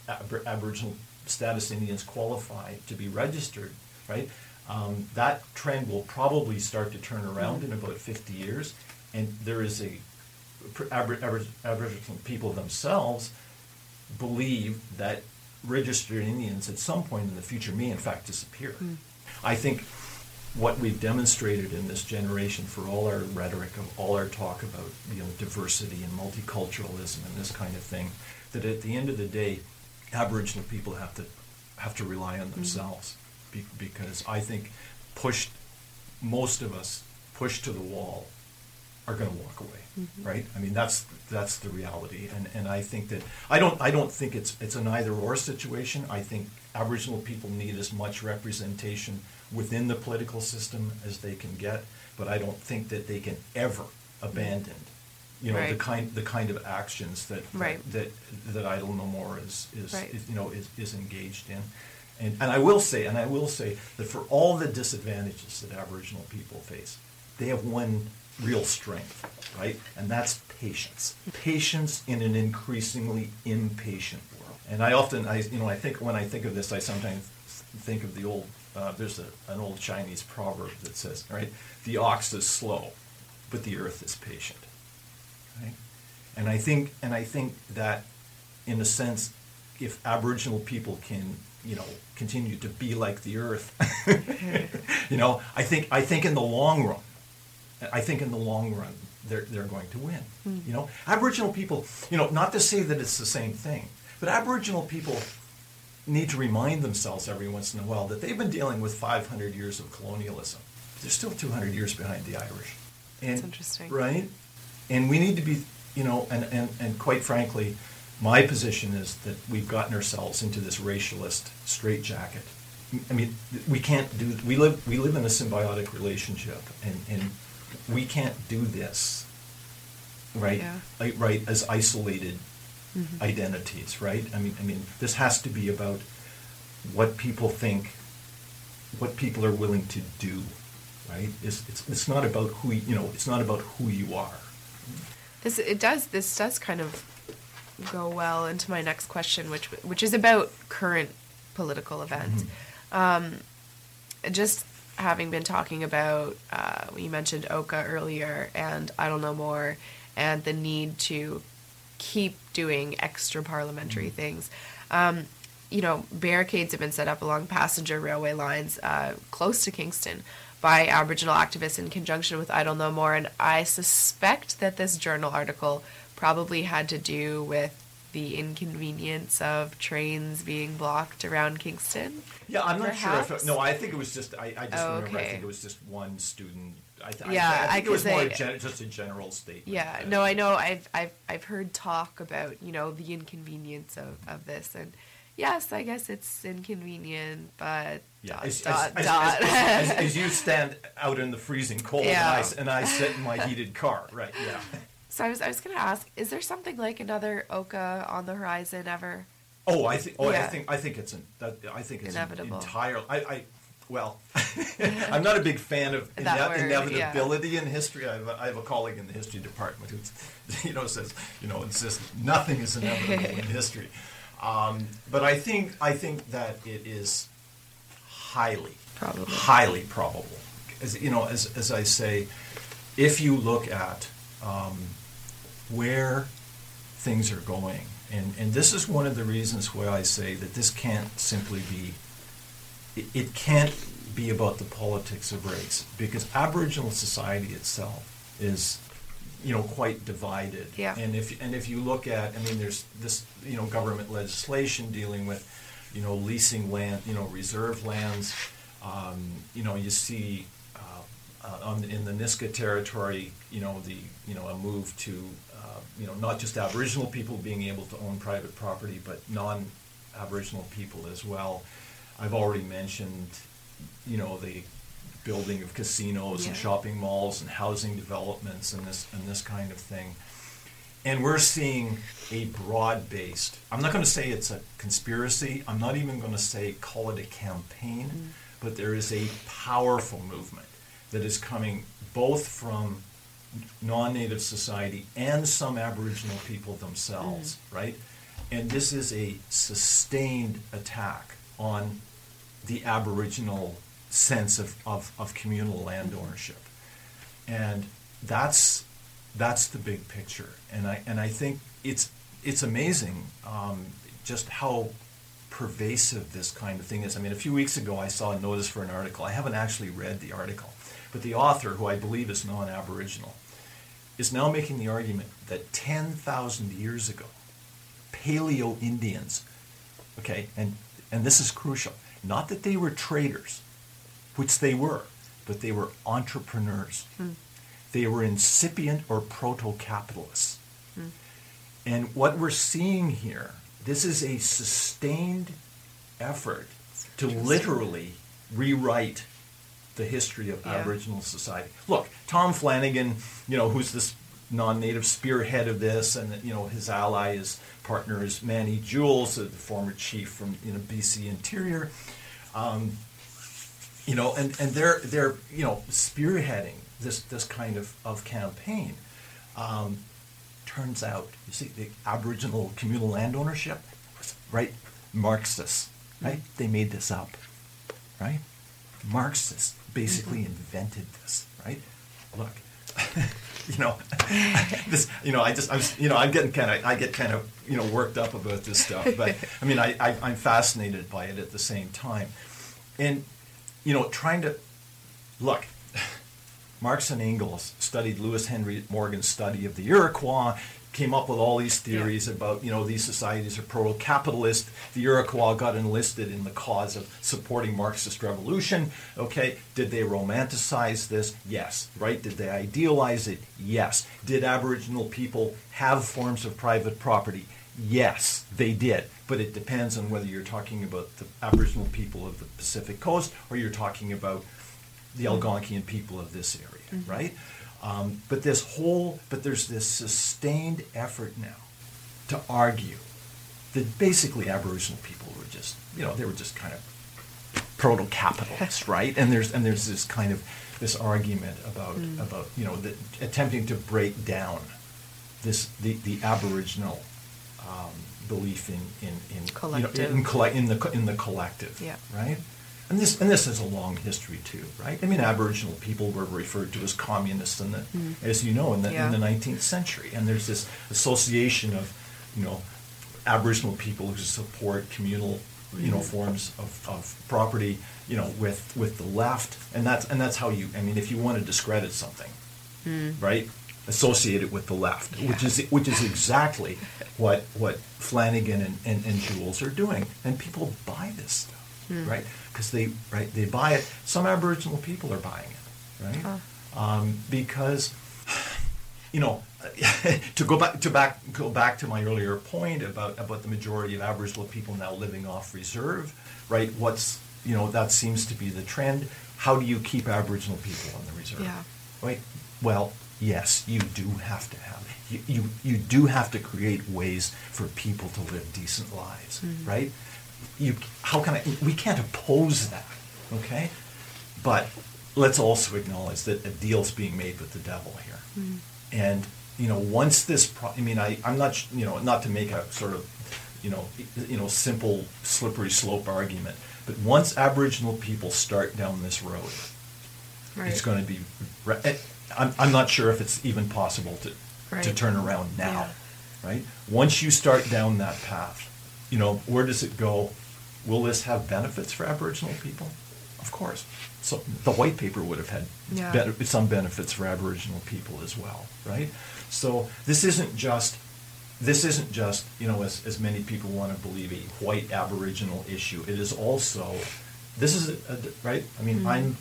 Ab- Aboriginal status Indians qualify to be registered, right? Um, that trend will probably start to turn around in about 50 years, and there is a Aboriginal people themselves believe that registered Indians at some point in the future may in fact disappear. Mm. I think what we've demonstrated in this generation for all our rhetoric of all our talk about you know diversity and multiculturalism and this kind of thing, that at the end of the day, Aboriginal people have to have to rely on mm-hmm. themselves. Be, because I think pushed most of us pushed to the wall are going to walk away, mm-hmm. right? I mean that's that's the reality, and and I think that I don't I don't think it's it's an either or situation. I think Aboriginal people need as much representation within the political system as they can get, but I don't think that they can ever abandon you know right. the kind the kind of actions that right. that, that that Idle No More is is, right. is, you know is, is engaged in. And, and I will say, and I will say that for all the disadvantages that Aboriginal people face, they have one real strength, right? And that's patience. Patience in an increasingly impatient world. And I often, I you know, I think when I think of this, I sometimes think of the old. Uh, there's a, an old Chinese proverb that says, right, the ox is slow, but the earth is patient. Right? And I think, and I think that, in a sense, if Aboriginal people can, you know, continue to be like the earth, you know, I think, I think in the long run, I think in the long run, they're, they're going to win. Mm. You know, Aboriginal people, you know, not to say that it's the same thing, but Aboriginal people need to remind themselves every once in a while that they've been dealing with 500 years of colonialism. They're still 200 years behind the Irish. And, That's interesting. Right? And we need to be, you know, and, and, and quite frankly, my position is that we've gotten ourselves into this racialist straitjacket. I mean, we can't do. We live. We live in a symbiotic relationship, and, and we can't do this, right? Yeah. Right as isolated mm-hmm. identities, right? I mean, I mean, this has to be about what people think, what people are willing to do, right? It's, it's, it's not about who you know. It's not about who you are. This it does. This does kind of go well into my next question, which which is about current political events. Mm-hmm. Um, just having been talking about, uh, you mentioned Oka earlier, and Idle No More, and the need to keep doing extra parliamentary mm-hmm. things. Um, you know, barricades have been set up along passenger railway lines uh, close to Kingston by Aboriginal activists in conjunction with Idle No More, and I suspect that this journal article probably had to do with the inconvenience of trains being blocked around Kingston. Yeah, I'm not sure. If it, no, I think it was just. I, I just oh, remember. Okay. I think it was just one student. I th- yeah, I, I think it was more gen- just a general statement. Yeah, no, I know. I've I've I've heard talk about you know the inconvenience of, of this and yes, I guess it's inconvenient, but yeah. dot, as, dot, as, dot. As, as, you stand out in the freezing cold yeah. and, I, and I sit in my heated car, right? Yeah. So I was I was going to ask, is there something like another Oka on the horizon ever? Oh, I think. Oh, yeah. I think. I think it's an, that, I think it's inevitable. Entirely. I, I well, I'm not a big fan of ine- word, inevitability yeah. in history. I have, a, I have, a colleague in the history department who, you know, says, you know, insists nothing is inevitable in history. Um, but I think I think that it is highly, probable. highly probable. As you know, as as I say, if you look at um, where things are going And, and this is one of the reasons why I say that this can't simply be, it, it can't be about the politics of race because Aboriginal society itself is, you know, quite divided. Yeah. And if and if you look at, I mean, there's this, you know, government legislation dealing with, you know, leasing land, you know, reserve lands. Um, you know, you see uh, uh, on, in the Nisga'a territory, you know, the you know a move to you know not just Aboriginal people being able to own private property, but non-Aboriginal people as well. I've already mentioned, you know, the building of casinos and Yeah. shopping malls and housing developments and this and this kind of thing. And we're seeing a broad-based. I'm not going to say it's a conspiracy. I'm not even going to say call it a campaign, mm. but there is a powerful movement that is coming both from non-native society and some Aboriginal people themselves, right? And this is a sustained attack on the Aboriginal sense of, of, of communal land ownership. And that's that's the big picture. And I and I think it's it's amazing um, just how pervasive this kind of thing is. I mean, a few weeks ago I saw a notice for an article. I haven't actually read the article, but the author, who I believe is non-Aboriginal, is now making the argument that 10,000 years ago, Paleo Indians, okay, and and this is crucial, not that they were traders, which they were, but they were entrepreneurs. Hmm. They were incipient or proto-capitalists. Hmm. And what we're seeing here, this is a sustained effort to literally rewrite the history of Yeah. Aboriginal society. Look, Tom Flanagan, you know, who's this non-native spearhead of this, and you know his ally, his partner is Manny Jules, the former chief from you know BC Interior. Um, you know, and, and they're they're you know spearheading this this kind of, of campaign. Um, turns out, you see, the Aboriginal communal land ownership was right Marxists, right? They made this up, right? Marxists basically mm-hmm. invented this, right? Look, you know, this, you know, I just, I'm, you know, I'm getting kind of, I get kind of, you know, worked up about this stuff, but I mean, I, I, I'm fascinated by it at the same time, and you know, trying to look. Marx and Engels studied Lewis Henry Morgan's study of the Iroquois, came up with all these theories about, you know, these societies are pro-capitalist. The Iroquois got enlisted in the cause of supporting Marxist revolution. Okay, did they romanticize this? Yes. Right? Did they idealize it? Yes. Did Aboriginal people have forms of private property? Yes, they did. But it depends on whether you're talking about the Aboriginal people of the Pacific Coast or you're talking about the Algonquian people of this area, mm-hmm. right? Um, but this whole, but there's this sustained effort now to argue that basically Aboriginal people were just, you know, they were just kind of proto-capitalists, right? And there's and there's this kind of this argument about about you know the, attempting to break down this the the Aboriginal um, belief in in in Collective. you know, in, colle- in the in the collective, Yeah. right? And this and this has a long history too, right? I mean, Aboriginal people were referred to as communists in the, as you know, in the Mm. Yeah. in the 19th century, and there's this association of, you know, Aboriginal people who support communal, you know, Mm. forms of, of property, you know, with with the left, and that's and that's how you. I mean, if you want to discredit something, right, associate it with the left, which is which is exactly what what Flanagan and, and, and Jules are doing, and people buy this stuff, right? Because they right they buy it. Some Aboriginal people are buying it, right? Um, because you know, to go back to back go back to my earlier point about about the majority of Aboriginal people now living off reserve, right? What's you know that seems to be the trend. How do you keep Aboriginal people on the reserve? Yeah. Right. Well, yes, you do have to have you you, you do have to create ways for people to live decent lives, right? You how can I? We can't oppose that, okay? But let's also acknowledge that a deal's being made with the devil here. And you know, once this, pro- I mean, I, I'm not, you know, not to make a sort of, you know, you know, simple slippery slope argument, but once Aboriginal people start down this road, Right. it's going to be. re- eh, I'm, I'm not sure if it's even possible to to turn around now. Yeah. right? Once you start down that path, you know, where does it go? Will this have benefits for Aboriginal people? Of course. So the white paper would have had Yeah. some benefits for Aboriginal people as well, right? So this isn't just this isn't just you know as, as many people want to believe a white Aboriginal issue. It is also this is a, a, right. I mean mm-hmm. I'm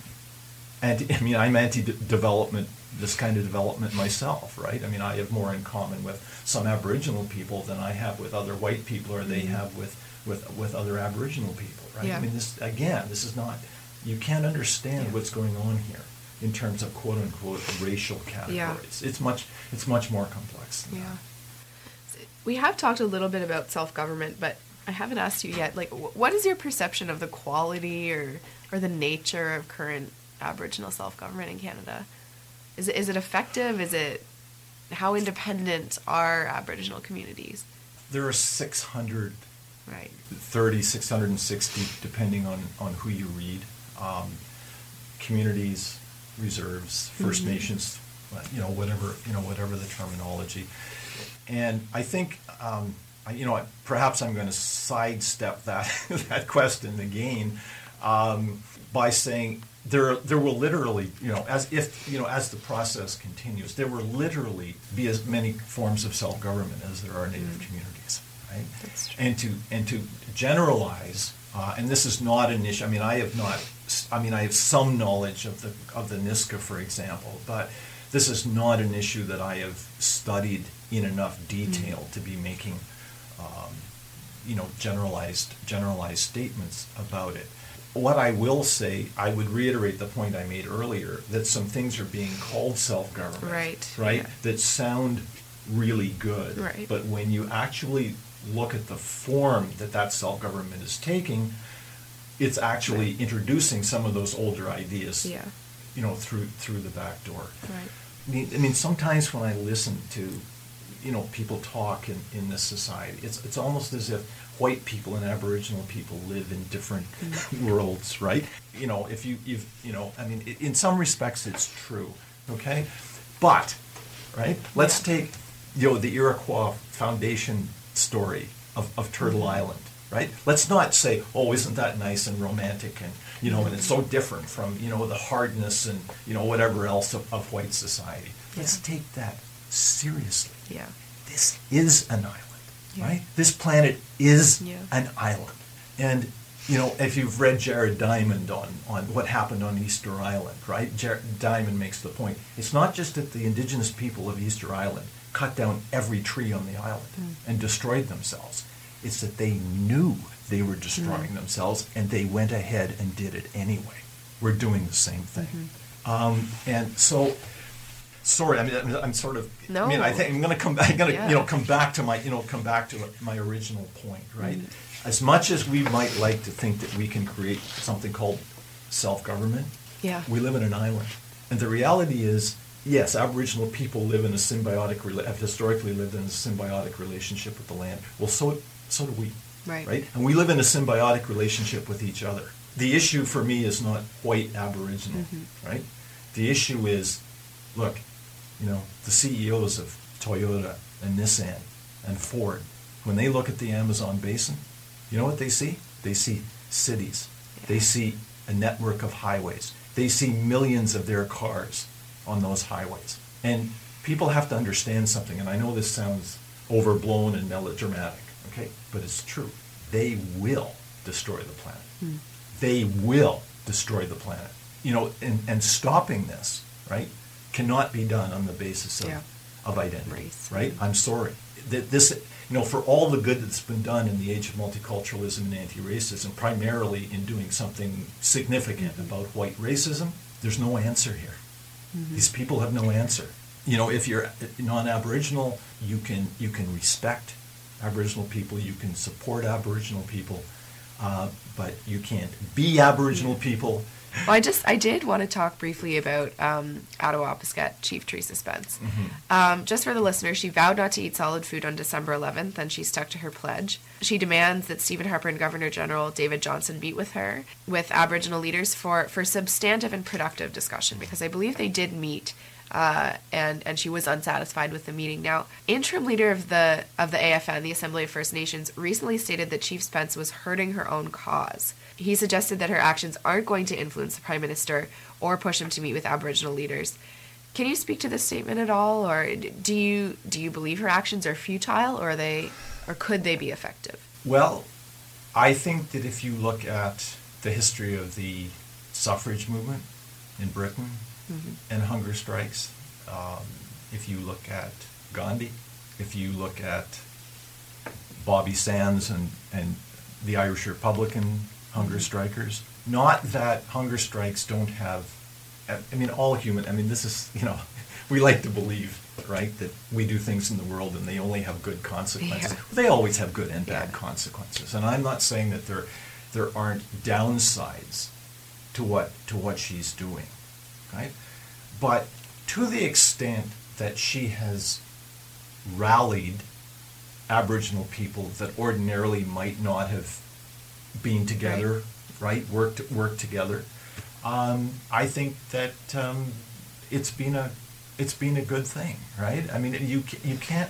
anti. I mean I'm anti-development. This kind of development myself, right? I mean I have more in common with some Aboriginal people than I have with other white people, or they mm-hmm. have with with with other Aboriginal people, right? Yeah. I mean this again. This is not. You can't understand Yeah. what's going on here in terms of quote unquote racial categories. Yeah. It's much it's much more complex. Than Yeah. that. We have talked a little bit about self government, but I haven't asked you yet. Like, what is your perception of the quality or or the nature of current Aboriginal self government in Canada? Is it is it effective? Is it how independent are Aboriginal communities? There are 630, Right. 660, depending on, on who you read, um, communities, reserves, 1st Nations, uh, you know, whatever, you know, whatever the terminology. And I think, um, I, you know, perhaps I'm going to sidestep that, that question again um, by saying there, there will literally, you know, as if, you know, as the process continues, there will literally be as many forms of self-government as there are Native communities, right? That's true. And to and to generalize, uh, and this is not an issue. I mean, I have not. I mean, I have some knowledge of the of the Nisga'a, for example, but this is not an issue that I have studied in enough detail to be making, um, you know, generalized generalized statements about it. What I will say, I would reiterate the point I made earlier that some things are being called self-government, Right, Right, yeah. that sound really good, Right. but when you actually look at the form that that self-government is taking, it's actually Right. introducing some of those older ideas, Yeah. you know, through through the back door. Right. I mean, I mean, sometimes when I listen to, you know, people talk in, in this society, it's it's almost as if white people and Aboriginal people live in different mm. worlds, right? You know, if you you've you know, I mean, in some respects it's true, okay, but right, let's Yeah. take you know the Iroquois foundation story of, of Turtle mm-hmm. Island, right? Let's not say, oh, isn't that nice and romantic and you know, and it's so mm-hmm. different from you know the hardness and you know whatever else of, of white society. Let's Yeah. take that seriously. Yeah. This is an island, Yeah. right? This planet is Yeah. an island, and you know if you've read Jared Diamond on on what happened on Easter Island, right? Jared Diamond makes the point. It's not just that the indigenous people of Easter Island cut down every tree on the island hmm. and destroyed themselves. It's that they knew they were destroying hmm. themselves and they went ahead and did it anyway. We're doing the same thing. Mm-hmm. Um, and so, sorry, I mean, I'm, I'm sort of. I mean, I think I'm going to come back. I'm going to, Yeah. you know, come back to my, you know, come back to my original point, right? Mm-hmm. As much as we might like to think that we can create something called self-government, Yeah. we live in an island, and the reality is, yes, Aboriginal people live in a symbiotic, have historically lived in a symbiotic relationship with the land. Well, so so do we, Right. Right, and we live in a symbiotic relationship with each other. The issue for me is not white Aboriginal, mm-hmm. right? The issue is, look, you know, the CEOs of Toyota and Nissan and Ford, when they look at the Amazon basin, you know what they see? They see cities. They see a network of highways. They see millions of their cars on those highways. And people have to understand something, and I know this sounds overblown and melodramatic, okay? But it's true. They will destroy the planet. Hmm. They will destroy the planet. You know, and, and stopping this, right, cannot be done on the basis of, Yeah. of identity, Race. right? I'm sorry. That this, you know, for all the good that's been done in the age of multiculturalism and anti-racism, primarily in doing something significant mm-hmm. about white racism, there's no answer here. These people have no answer. You know, if you're non-Aboriginal, you can you can respect Aboriginal people, you can support Aboriginal people, uh, but you can't be Aboriginal people. Well, I just I did want to talk briefly about um, Attawapiskat Chief Theresa Spence. Um, just for the listener, she vowed not to eat solid food on December 11th, and she stuck to her pledge. She demands that Stephen Harper and Governor General David Johnston meet with her, with Aboriginal leaders for for substantive and productive discussion, because I believe they did meet uh, and and she was unsatisfied with the meeting. Now, interim leader of the of the AFN, the Assembly of First Nations, recently stated that Chief Spence was hurting her own cause. He suggested that her actions aren't going to influence the Prime Minister or push him to meet with Aboriginal leaders. Can you speak to this statement at all, or do you do you believe her actions are futile, or are they, or could they be effective? Well, I think that if you look at the history of the suffrage movement in Britain mm-hmm. and hunger strikes, um, if you look at Gandhi, if you look at Bobby Sands and, and the Irish Republican hunger mm-hmm. strikers, not that hunger strikes don't have, I mean, all human, I mean, this is, you know, we like to believe, right, that we do things in the world and they only have good consequences. Yeah. They always have good and bad yeah. consequences. And I'm not saying that there, there aren't downsides to what, to what she's doing, right? But to the extent that she has rallied Aboriginal people that ordinarily might not have been together, right, right worked, worked together, um, I think that um, it's been a it's been a good thing, right? I mean, you you can't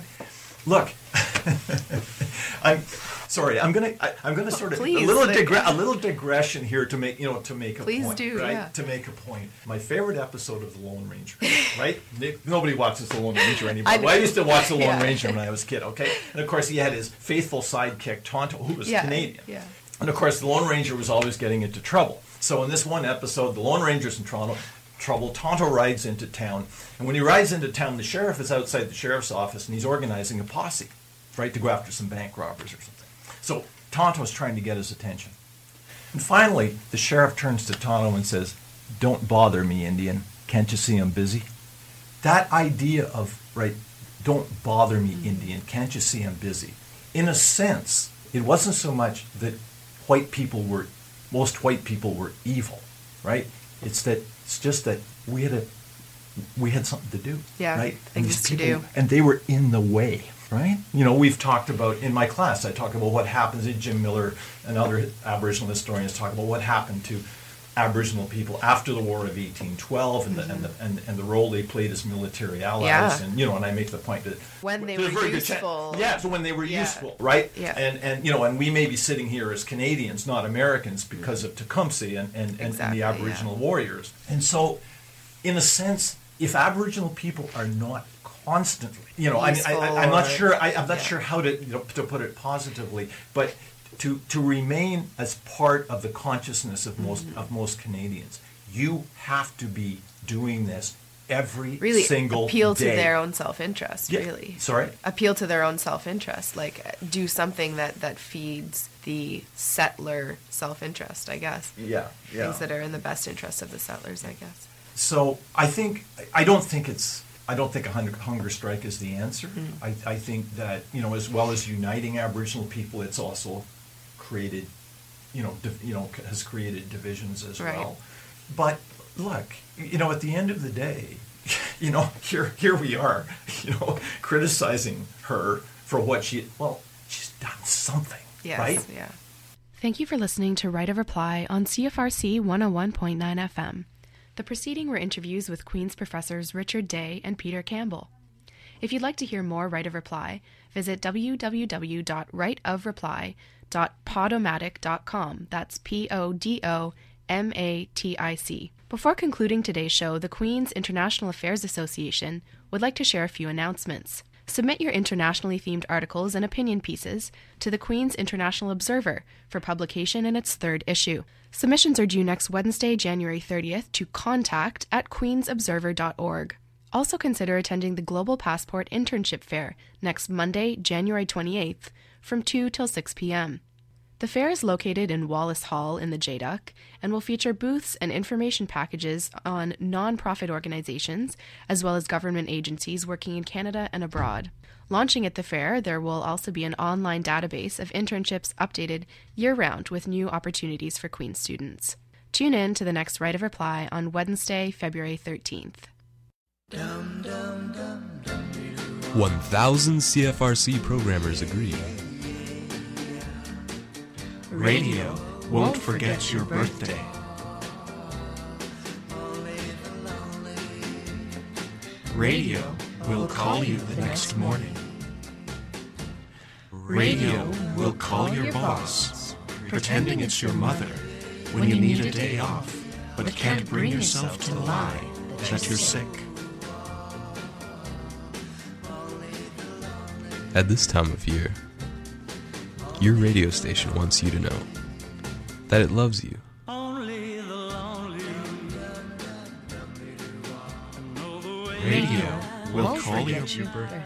look. I'm sorry. I'm gonna I, am gonna sort of Please, a little digre- a little digression here to make you know to make a Please point. do, right? Yeah. To make a point. My favorite episode of The Lone Ranger, right? Nick, nobody watches The Lone Ranger anymore. I, well, I used to watch The Lone yeah. Ranger when I was a kid. Okay, and of course he had his faithful sidekick Tonto, who was yeah, Canadian. Yeah. And of course, the Lone Ranger was always getting into trouble. So in this one episode, the Lone Ranger's in Toronto trouble. Tonto rides into town, and when he rides into town, the sheriff is outside the sheriff's office, and he's organizing a posse, right, to go after some bank robbers or something. So Tonto's trying to get his attention. And finally, the sheriff turns to Tonto and says, Don't bother me, Indian. Can't you see I'm busy? That idea of, right, don't bother me, mm-hmm. Indian. Can't you see I'm busy? In a sense, it wasn't so much that white people were, most white people were evil, right? It's that it's just that we had a we had something to do. Yeah, right. And things people, to do. And they were in the way. Right. You know, we've talked about in my class. I talk about what happens. In Jim Miller and other Aboriginal historians talk about what happened to Aboriginal people after the War of 1812 and, mm-hmm. the, and, the, and, and, the role they played as military allies. Yeah. And, you know, and I make the point that... When they were useful. yeah, so when they were yeah. useful, right? Yeah. And, and, you know, and we may be sitting here as Canadians, not Americans, because of Tecumseh and, and, and, exactly, and the Aboriginal yeah. warriors. And so, in a sense, if Aboriginal people are not constantly, you know, I, am not sure, I, am not yeah. sure how to, you know, to put it positively, but to, to remain as part of the consciousness of most mm-hmm. of most Canadians, you have to be doing this every single day. really single appeal day. to their own self-interest yeah. really sorry appeal to their own self-interest like do something that that feeds the settler self-interest i guess yeah yeah things that are in the best interest of the settlers i guess so i think i don't think it's I don't think a hunger strike is the answer. Mm-hmm. I, I think that you know, as well as uniting Aboriginal people, it's also created, you know, div- you know, has created divisions as right. well. But look, you know, at the end of the day, you know, here here we are, you know, criticizing her for what she well, she's done something, yes, right? Yeah. Thank you for listening to Right of Reply on CFRC 101.9 FM. The preceding were interviews with Queen's professors Richard Day and Peter Campbell. If you'd like to hear more Right of Reply, visit www.rightofreply.com podomatic.com. That's P O D O M A T I C. Before concluding today's show, the Queen's International Affairs Association would like to share a few announcements. Submit your internationally themed articles and opinion pieces to the Queen's International Observer for publication in its third issue. Submissions are due next Wednesday, January 30th to contact at queensobserver.org. Also consider attending the Global Passport Internship Fair next Monday, January 28th from 2 till 6 p.m. The fair is located in Wallace Hall in the JDUC and will feature booths and information packages on nonprofit organizations as well as government agencies working in Canada and abroad. Launching at the fair, there will also be an online database of internships updated year round with new opportunities for Queen students. Tune in to the next Right of Reply on Wednesday, February 13th. 1,000 CFRC programmers agree. Radio won't forget your birthday. Radio will call you the next morning. Radio will call your boss, pretending it's your mother, when you need a day off, but can't bring yourself to lie that you're sick. At this time of year, your radio station wants you to know that it loves you. Radio will call you your birthday.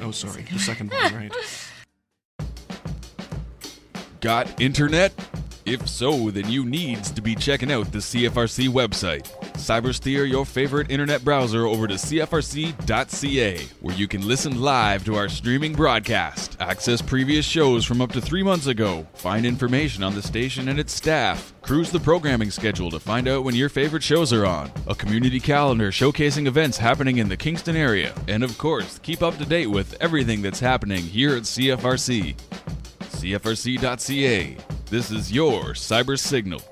Oh, sorry, the second one, right? Got internet? If so, then you needs to be checking out the CFRC website. Cybersteer your favorite internet browser over to CFRC.ca, where you can listen live to our streaming broadcast, access previous shows from up to three months ago, find information on the station and its staff, cruise the programming schedule to find out when your favorite shows are on, a community calendar showcasing events happening in the Kingston area, and of course, keep up to date with everything that's happening here at CFRC. CFRC.ca. This is your cyber signal.